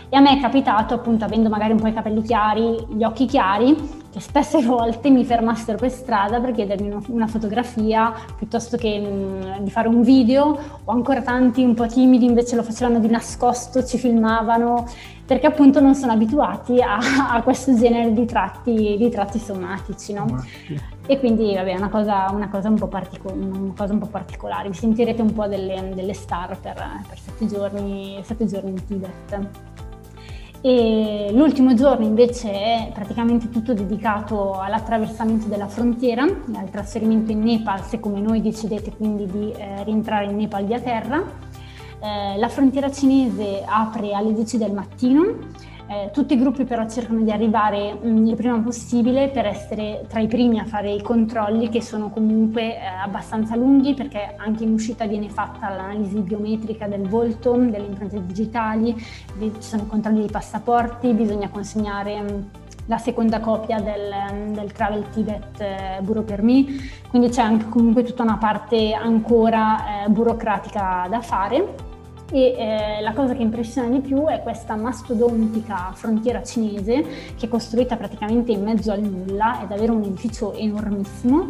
E a me è capitato, appunto, avendo magari un po' i capelli chiari, gli occhi chiari, che spesse volte mi fermassero per strada per chiedermi una fotografia piuttosto che mh, di fare un video o ancora tanti un po' timidi invece lo facevano di nascosto, ci filmavano perché appunto non sono abituati a, a questo genere di tratti, di tratti somatici. No? E quindi vabbè, è una cosa, una, cosa un partico- una cosa, un po particolare. Vi sentirete un po' delle, delle star per, per sette, giorni, sette giorni in Tibet. E l'ultimo giorno invece è praticamente tutto dedicato all'attraversamento della frontiera al trasferimento in Nepal se come noi decidete quindi di eh, rientrare in Nepal via terra. Eh, la frontiera cinese apre alle 10 del mattino eh, tutti i gruppi però cercano di arrivare mh, mm, il prima possibile per essere tra i primi a fare i controlli che sono comunque eh, abbastanza lunghi perché anche in uscita viene fatta l'analisi biometrica del volto, delle impronte digitali, ci sono controlli dei passaporti, bisogna consegnare mh, mm, la seconda copia del, mm, del Travel Tibet eh, Bureau Permis, quindi c'è anche comunque tutta una parte ancora eh, burocratica da fare e eh, la cosa che impressiona di più è questa mastodontica frontiera cinese che è costruita praticamente in mezzo al nulla, è davvero un edificio enormissimo.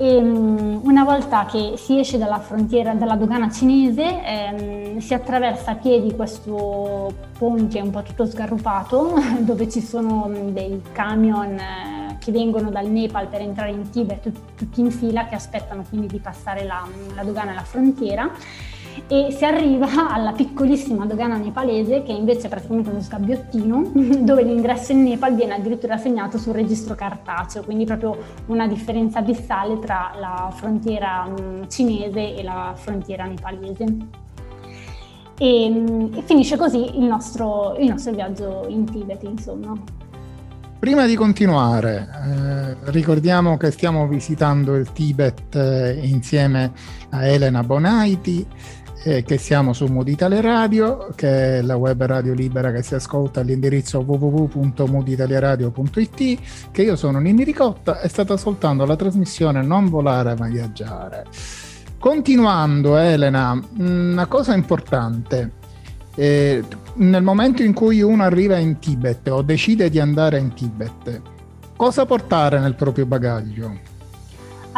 E um, una volta che si esce dalla frontiera, dalla dogana cinese, ehm, si attraversa a piedi questo ponte un po' tutto sgarrupato dove ci sono mm, dei camion eh, che vengono dal Nepal per entrare in Tibet tutti in fila che aspettano quindi di passare la, la dogana e la frontiera e si arriva alla piccolissima dogana nepalese che invece è praticamente uno sgabbiottino dove l'ingresso in Nepal viene addirittura segnato sul registro cartaceo, quindi proprio una differenza abissale tra la frontiera mm, cinese e la frontiera nepalese. E, mm, e finisce così il nostro, il nostro viaggio in Tibet, insomma. Prima di continuare, eh, ricordiamo che stiamo visitando il Tibet eh, insieme a Elena Bonaiti eh, che siamo su Moditale Radio, che è la web radio libera che si ascolta all'indirizzo www.moditaliaradio.it, che io sono Nini Ricotta e state ascoltando la trasmissione Non volare ma viaggiare. Continuando, Elena, una cosa importante. Eh, nel momento in cui uno arriva in Tibet o decide di andare in Tibet, cosa portare nel proprio bagaglio?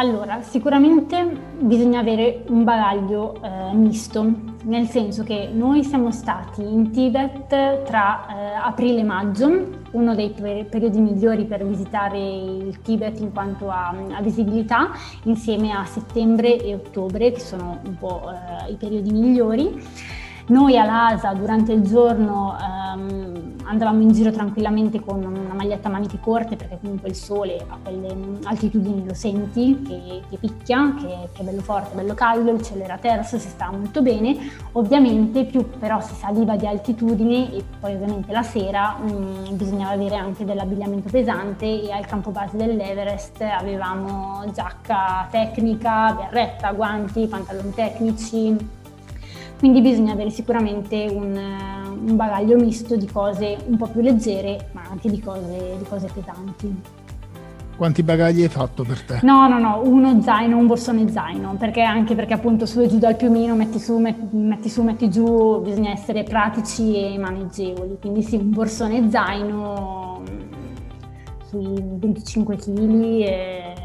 Allora, sicuramente bisogna avere un bagaglio eh, misto, nel senso che noi siamo stati in Tibet tra eh, aprile e maggio, uno dei per- periodi migliori per visitare il Tibet in quanto a, a, visibilità, insieme a settembre e ottobre, che sono un po' eh, i periodi migliori. Noi all'ASA durante il giorno ehm, andavamo in giro tranquillamente con una maglietta a maniche corte perché comunque il sole a quelle altitudini lo senti che, che picchia, che, che, è bello forte, bello caldo, il cielo era terzo, si stava molto bene. Ovviamente più però si saliva di altitudine e poi ovviamente la sera mh, mm, bisognava avere anche dell'abbigliamento pesante e al campo base dell'Everest avevamo giacca tecnica, berretta, guanti, pantaloni tecnici quindi bisogna avere sicuramente un, un, bagaglio misto di cose un po' più leggere, ma anche di cose, di cose pesanti. Quanti bagagli hai fatto per te? No, no, no, uno zaino, un borsone zaino, perché anche perché appunto su e giù dal piumino, metti su, metti, metti su, metti giù, bisogna essere pratici e maneggevoli, quindi sì, un borsone zaino sui 25 kg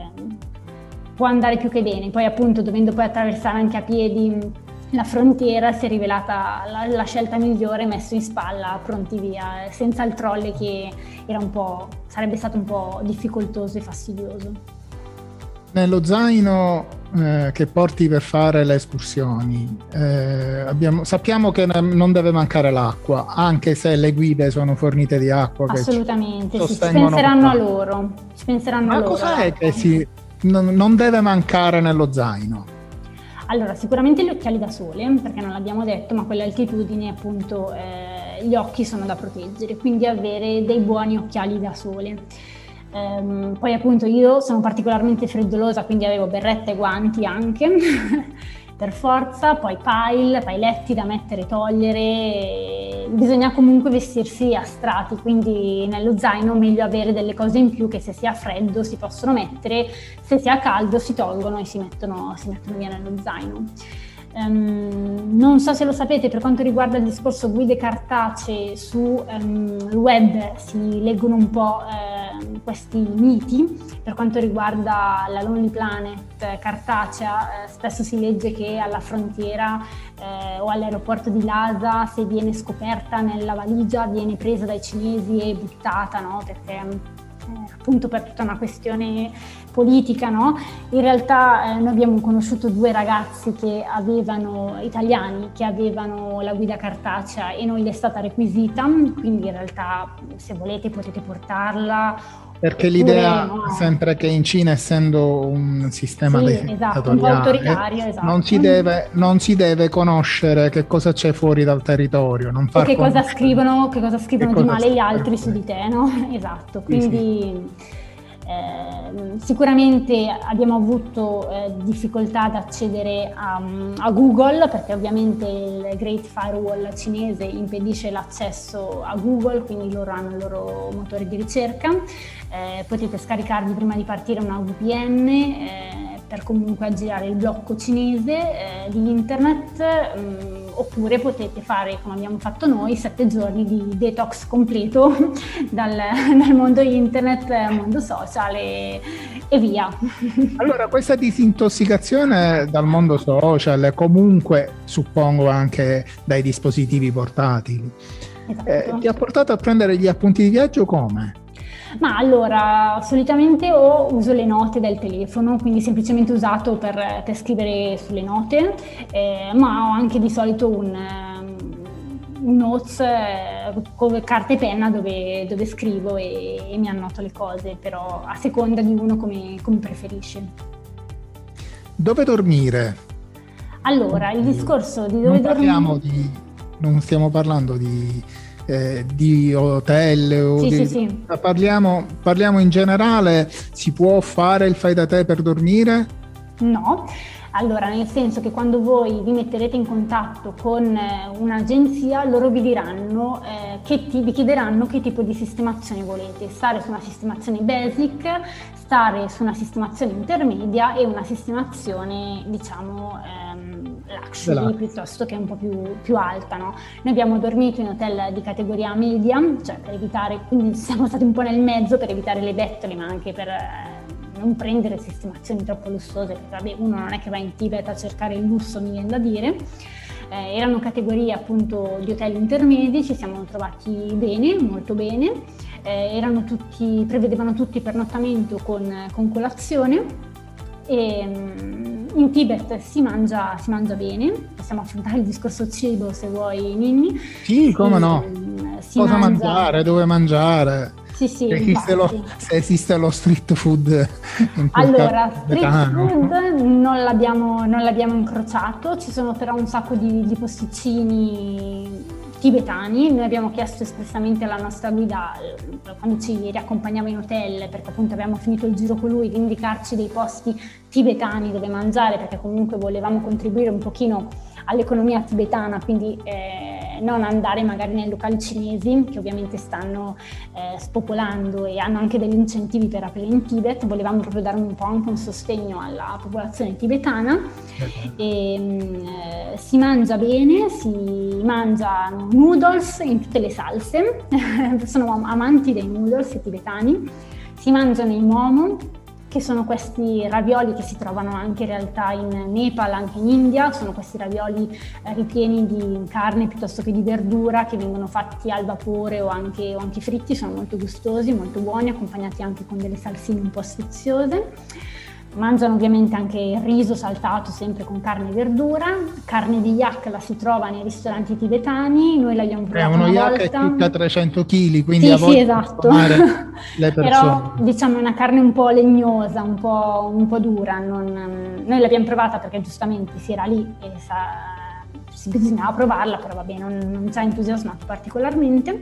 può andare più che bene, poi appunto dovendo poi attraversare anche a piedi la frontiera si è rivelata la, la, scelta migliore, messo in spalla, pronti via, senza il trolle che sarebbe stato un po' difficoltoso e fastidioso. Nello zaino eh, che porti per fare le escursioni, eh, abbiamo, sappiamo che non deve mancare l'acqua, anche se le guide sono fornite di acqua. Assolutamente, ci, sì, ci penseranno a loro. Ci penseranno Ma a loro. cos'è che si, non, non deve mancare nello zaino? Allora, sicuramente gli occhiali da sole, perché non l'abbiamo detto, ma altitudini appunto eh, gli occhi sono da proteggere, quindi avere dei buoni occhiali da sole. Um, poi appunto io sono particolarmente freddolosa, quindi avevo berrette e guanti anche. per forza, poi pile, pailetti da mettere e togliere, bisogna comunque vestirsi a strati, quindi nello zaino è meglio avere delle cose in più che se si ha freddo si possono mettere, se si ha caldo si tolgono e si mettono, si mettono via nello zaino. Um, non so se lo sapete, per quanto riguarda il discorso guide cartacee sul um, web si leggono un po' uh, questi miti. Per quanto riguarda la Lonely Planet cartacea, uh, spesso si legge che alla frontiera uh, o all'aeroporto di Lhasa, se viene scoperta nella valigia, viene presa dai cinesi e buttata, no? Perché appunto per tutta una questione politica, no? In realtà eh, noi abbiamo conosciuto due ragazzi che avevano, italiani, che avevano la guida cartacea e non gli è stata requisita, quindi in realtà se volete potete portarla perché l'idea no. sempre che in Cina, essendo un sistema sì, esatto, un autoritario, esatto. non, si deve, non, si deve, conoscere che cosa c'è fuori dal territorio. Non far che, cosa scrivono, che cosa scrivono che di cosa male gli altri su di te, no? Esatto, quindi... Sì, sì. Eh, sicuramente abbiamo avuto eh, difficoltà ad accedere a, a, Google perché ovviamente il Great Firewall cinese impedisce l'accesso a Google, quindi loro hanno il loro motore di ricerca. Eh, potete scaricarvi prima di partire una VPN eh, per comunque aggirare il blocco cinese eh, di internet mh, mm, oppure potete fare come abbiamo fatto noi sette giorni di detox completo dal, dal mondo internet mondo social e, e, via. Allora questa disintossicazione dal mondo social comunque suppongo anche dai dispositivi portatili esatto. eh, ti ha portato a prendere gli appunti di viaggio come? Ma allora, solitamente o uso le note del telefono, quindi semplicemente usato per, per scrivere sulle note, eh, ma ho anche di solito un, un notes eh, con carta e penna dove, dove scrivo e, e, mi annoto le cose, però a seconda di uno come, come preferisce. Dove dormire? Allora, il discorso di dove dormire... Di, non stiamo parlando di eh, di hotel. Sì, di... Sì, sì. Parliamo, parliamo in generale, si può fare il fai da te per dormire? No. Allora, nel senso che quando voi vi metterete in contatto con eh, un'agenzia, loro vi diranno, eh, che ti, vi chiederanno che tipo di sistemazione volete, stare su una sistemazione basic, stare su una sistemazione intermedia e una sistemazione, diciamo, ehm, luxury piuttosto che un po' più, più alta. No? Noi abbiamo dormito in hotel di categoria media, cioè per evitare, quindi siamo stati un po' nel mezzo per evitare le bettole, ma anche per... Eh, non prendere sistemazioni troppo lussuose, perché vabbè, uno non è che va in Tibet a cercare il lusso, mi viene da dire. Eh, erano categorie appunto di hotel intermedi, ci siamo trovati bene, molto bene, eh, tutti, prevedevano tutti pernottamento con, con colazione e mm, in Tibet si mangia, si mangia, bene, possiamo affrontare il discorso cibo se vuoi Ninni. Sì, come no? Mm, Cosa mangia... mangiare, dove mangiare. Sì, sì, se esiste, lo, se esiste lo street food. allora, street food non l'abbiamo, non l'abbiamo, incrociato, ci sono però un sacco di, di posticini tibetani. Noi abbiamo chiesto espressamente alla nostra guida, quando ci riaccompagnava in hotel, perché appunto abbiamo finito il giro con lui, di indicarci dei posti tibetani dove mangiare, perché comunque volevamo contribuire un pochino all'economia tibetana, quindi eh, non andare magari nei locali cinesi che ovviamente stanno eh, spopolando e hanno anche degli incentivi per aprire in Tibet, volevamo proprio dare un po' anche un sostegno alla popolazione tibetana. E, eh, si mangia bene, si mangiano noodles in tutte le salse, sono amanti dei noodles tibetani, si mangiano i momo che sono questi ravioli che si trovano anche in realtà in Nepal, anche in India, sono questi ravioli eh, ripieni di carne piuttosto che di verdura che vengono fatti al vapore o anche, o anche fritti, sono molto gustosi, molto buoni, accompagnati anche con delle salsine un po' sfiziose. Mangiano ovviamente anche il riso saltato sempre con carne e verdura, carne di yak la si trova nei ristoranti tibetani, noi l'abbiamo provata eh, uno una yak volta. è circa 300 kg, quindi sì, a sì, esatto. le Però diciamo è una carne un po' legnosa, un po', un po dura, non... noi l'abbiamo provata perché giustamente si era lì e sa bisognava provarla, però vabbè, non, non ci ha entusiasmato particolarmente.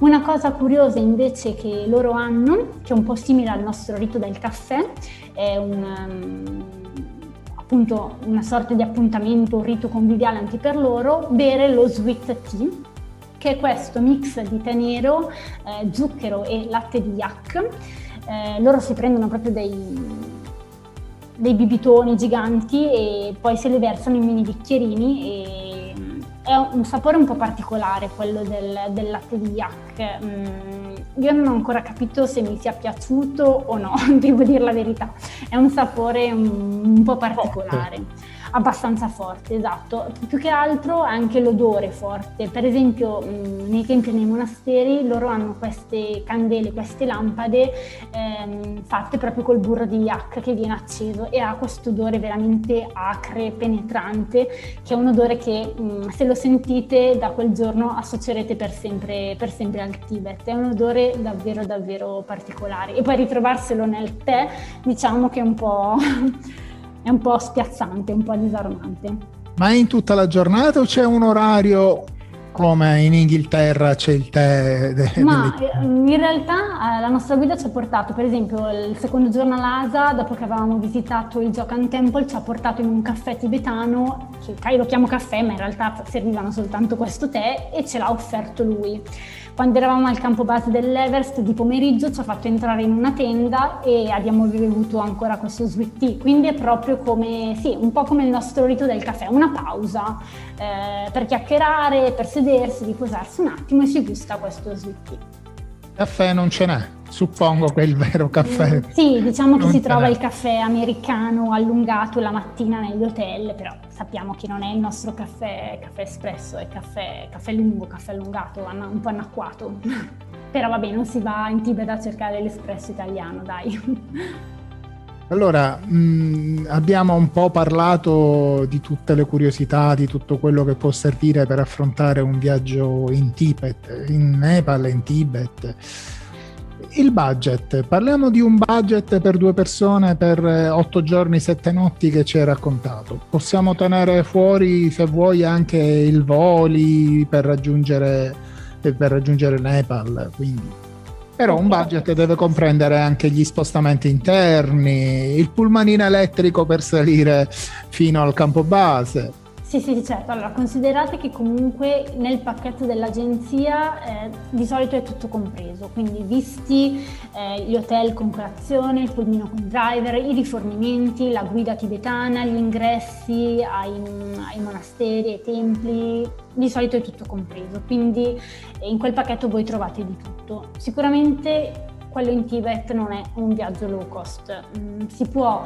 Una cosa curiosa invece che loro hanno, che è un po' simile al nostro rito del caffè, è un, um, appunto una sorta di appuntamento, un rito conviviale anche per loro, bere lo sweet tea, che è questo mix di tè nero, eh, zucchero e latte di yak. Eh, loro si prendono proprio dei, dei bibitoni giganti e poi se le versano in mini bicchierini è un sapore un po' particolare quello del, del latte di yak. Mm, io non ho ancora capito se mi sia piaciuto o no, devo dire la verità. È un sapore un, un po' particolare abbastanza forte, esatto. Più che altro anche l'odore forte. Per esempio mh, nei templi e nei monasteri loro hanno queste candele, queste lampade ehm, fatte proprio col burro di yak che viene acceso e ha questo odore veramente acre, penetrante, che è un odore che mh, se lo sentite da quel giorno associerete per sempre, per sempre al Tibet. È un odore davvero davvero particolare. E poi ritrovarselo nel tè diciamo che è un po'... è un po' spiazzante, un po' disarmante. Ma è in tutta la giornata o c'è un orario come in Inghilterra c'è il tè? De, Ma delle... Eh, in realtà eh, la nostra guida ci ha portato, per esempio, il secondo giorno all'Asa, dopo che avevamo visitato il Jokan Temple, ci ha portato in un caffè tibetano, che io lo chiamo caffè, ma in realtà servivano soltanto questo tè, e ce l'ha offerto lui. Quando eravamo al campo base dell'Everest di pomeriggio ci ha fatto entrare in una tenda e abbiamo bevuto ancora questo sweet tea, quindi è proprio come, sì, un po' come il nostro rito del caffè, una pausa eh, per chiacchierare, per sedersi, riposarsi un attimo e si gusta questo sweet tea. Caffè non ce n'è, suppongo che è il vero caffè. Mm, sì, diciamo che si trova il caffè americano allungato la mattina negli hotel, però sappiamo che non è il nostro caffè, caffè espresso, è caffè, caffè lungo, caffè allungato, un po' anacquato. però vabbè, non si va in Tibet a cercare l'espresso italiano, dai. Allora, mh, mm, abbiamo un po' parlato di tutte le curiosità, di tutto quello che può servire per affrontare un viaggio in Tibet, in Nepal, in Tibet. Il budget, parliamo di un budget per due persone per eh, otto giorni, sette notti che ci hai raccontato. Possiamo tenere fuori, se vuoi, anche il voli per raggiungere, per raggiungere Nepal. Quindi però un budget deve comprendere anche gli spostamenti interni, il pullmanino elettrico per salire fino al campo base. Sì, sì, certo. Allora, considerate che comunque nel pacchetto dell'agenzia eh, di solito è tutto compreso, quindi visti eh, gli hotel con colazione, il pulmino con driver, i rifornimenti, la guida tibetana, gli ingressi ai, ai monasteri, ai templi, di solito è tutto compreso, quindi eh, in quel pacchetto voi trovate di tutto. Sicuramente quello in Tibet non è un viaggio low cost, mm, si può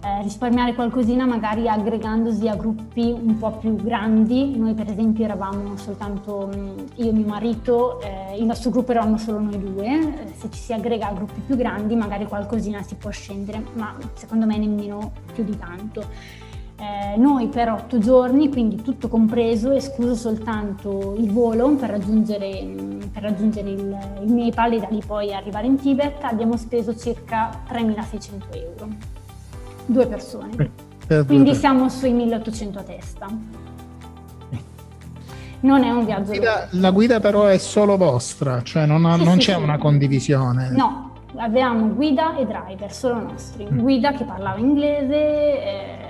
eh, risparmiare qualcosina magari aggregandosi a gruppi un po' più grandi. Noi per esempio eravamo soltanto mm, io e mio marito, eh, il nostro gruppo eravamo solo noi due, eh, se ci si aggrega a gruppi più grandi magari qualcosina si può scendere, ma secondo me nemmeno più di tanto. Eh, noi per otto giorni, quindi tutto compreso, escluso soltanto il volo per raggiungere, mm, per raggiungere il, il Nepal e da lì poi arrivare in Tibet, abbiamo speso circa 3.600 euro due persone. Eh, Quindi siamo sui 1800 a testa. Non è un viaggio. La guida, la guida però è solo vostra, cioè non, ha, sì, non sì, c'è sì. una condivisione. No, avevamo guida e driver, solo nostri. Mm. Guida che parlava inglese, eh,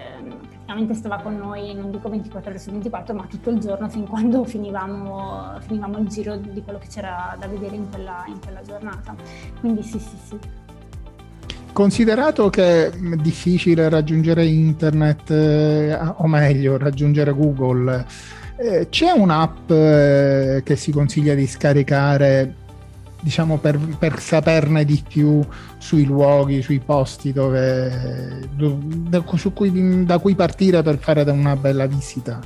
praticamente stava con noi, non dico 24 ore su 24, ma tutto il giorno fin quando finivamo, finivamo il giro di quello che c'era da vedere in quella, in quella giornata. Quindi sì, sì, sì. Considerato che è difficile raggiungere internet, eh, o meglio, raggiungere Google, eh, c'è un'app eh, che si consiglia di scaricare, diciamo, per, per, saperne di più sui luoghi, sui posti dove, dove, cui, da cui partire per fare una bella visita?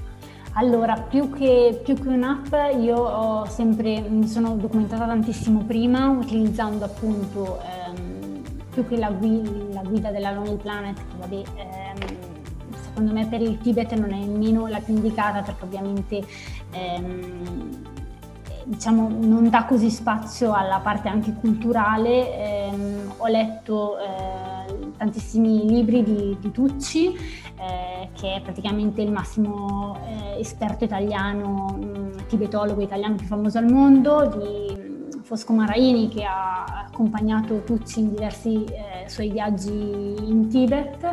Allora, più che, più che, un'app, io sempre, mi sono documentata tantissimo prima utilizzando appunto ehm, più che la guida, la guida della Lonely Planet, che vabbè, ehm, secondo me per il Tibet non è nemmeno la più indicata perché ovviamente ehm, diciamo, non dà così spazio alla parte anche culturale. Ehm, ho letto eh, tantissimi libri di, di Tucci, eh, che è praticamente il massimo eh, esperto italiano, mh, tibetologo italiano più famoso al mondo, di Fosco Maraini che ha accompagnato Tucci in diversi eh, suoi viaggi in Tibet,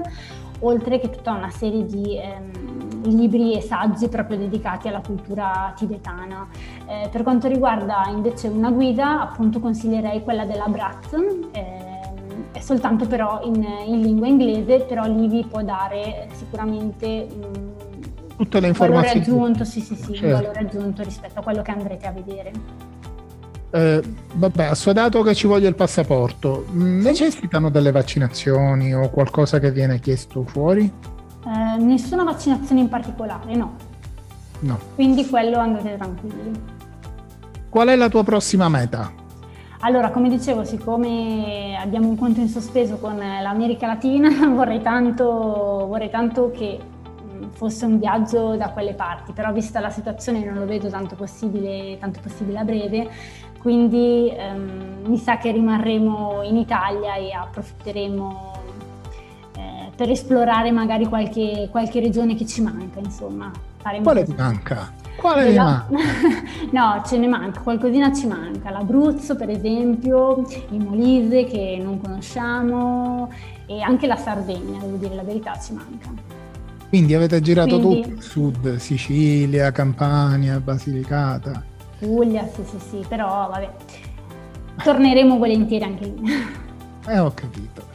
oltre che tutta una serie di ehm, libri e saggi proprio dedicati alla cultura tibetana. Eh, per quanto riguarda invece una guida, appunto consiglierei quella della Brat, eh, è soltanto però in, in, lingua inglese, però lì vi può dare sicuramente mh, tutte le informazioni. Valore aggiunto, sì, sì, sì, certo. un valore aggiunto rispetto a quello che andrete a vedere. Eh, vabbè, assodato che ci voglia il passaporto, necessitano delle vaccinazioni o qualcosa che viene chiesto fuori? Eh, nessuna vaccinazione in particolare, no. No. Quindi quello andate tranquilli. Qual è la tua prossima meta? Allora, come dicevo, siccome abbiamo un conto in sospeso con l'America Latina, vorrei tanto, vorrei tanto che fosse un viaggio da quelle parti, però vista la situazione non lo vedo tanto possibile, tanto possibile a breve, quindi ehm, mi sa che rimarremo in Italia e approfitteremo eh, per esplorare magari qualche, qualche, regione che ci manca, insomma. Faremo Quale ti manca? Quale la... no, ce ne manca, qualcosina ci manca. L'Abruzzo, per esempio, il Molise che non conosciamo e anche la Sardegna, devo dire la verità, ci manca. Quindi avete girato Quindi... tutto il sud, Sicilia, Campania, Basilicata. Puglia, sì, sì, sì, però vabbè, torneremo volentieri anche lì. Eh, ho capito.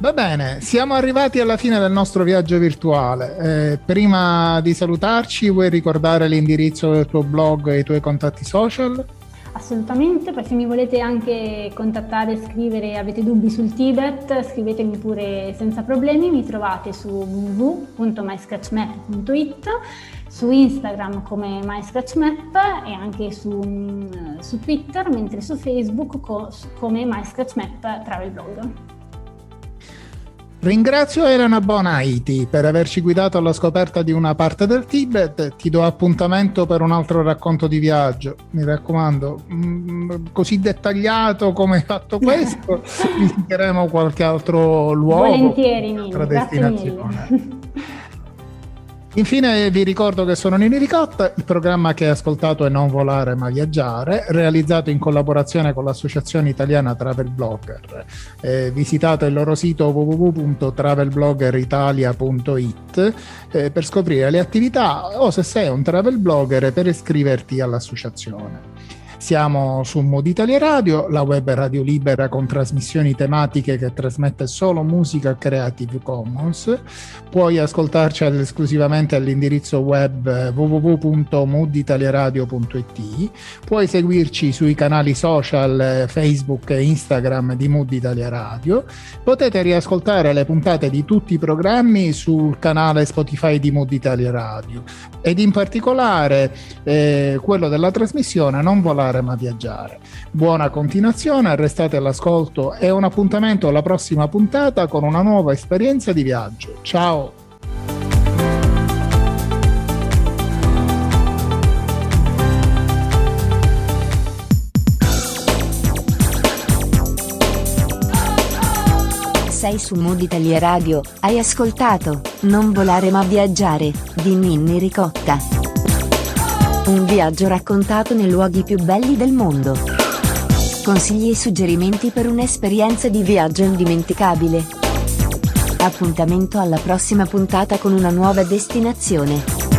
Va bene, siamo arrivati alla fine del nostro viaggio virtuale. Eh, prima di salutarci, vuoi ricordare l'indirizzo del tuo blog e i tuoi contatti social? Assolutamente, poi se mi volete anche contattare, scrivere, avete dubbi sul Tibet, scrivetemi pure senza problemi, mi trovate su www.myscratchmap.it, su Instagram come MyScratchMap e anche su, su Twitter, mentre su Facebook co- come MyScratchMap Travel Blog. Ringrazio Elena Bonaiti per averci guidato alla scoperta di una parte del Tibet. Ti do appuntamento per un altro racconto di viaggio. Mi raccomando, mm, così dettagliato come hai fatto questo, visiteremo qualche altro luogo. Volentieri, Nino. Grazie mille. Infine vi ricordo che sono Nini Ricotta, il programma che hai ascoltato è Non volare ma viaggiare, realizzato in collaborazione con l'Associazione Italiana Travel Blogger. Eh, visitate il loro sito www.travelbloggeritalia.it eh, per scoprire le attività o se sei un travel blogger per iscriverti all'associazione. Siamo su Mod Italia Radio, la web radio libera con trasmissioni tematiche che trasmette solo musica Creative Commons. Puoi ascoltarci esclusivamente all'indirizzo web eh, www.mooditaliaradio.it. Puoi seguirci sui canali social eh, Facebook e Instagram di Mood Italia Radio. Potete riascoltare le puntate di tutti i programmi sul canale Spotify di Mood Italia Radio ed in particolare eh, quello della trasmissione Non volare volare ma viaggiare. Buona continuazione, restate all'ascolto e un appuntamento alla prossima puntata con una nuova esperienza di viaggio. Ciao! sei su Mood Italia Radio, hai ascoltato Non volare ma viaggiare di Ninni Ricotta. Un viaggio raccontato nei luoghi più belli del mondo. Consigli e suggerimenti per un'esperienza di viaggio indimenticabile. Appuntamento alla prossima puntata con una nuova destinazione.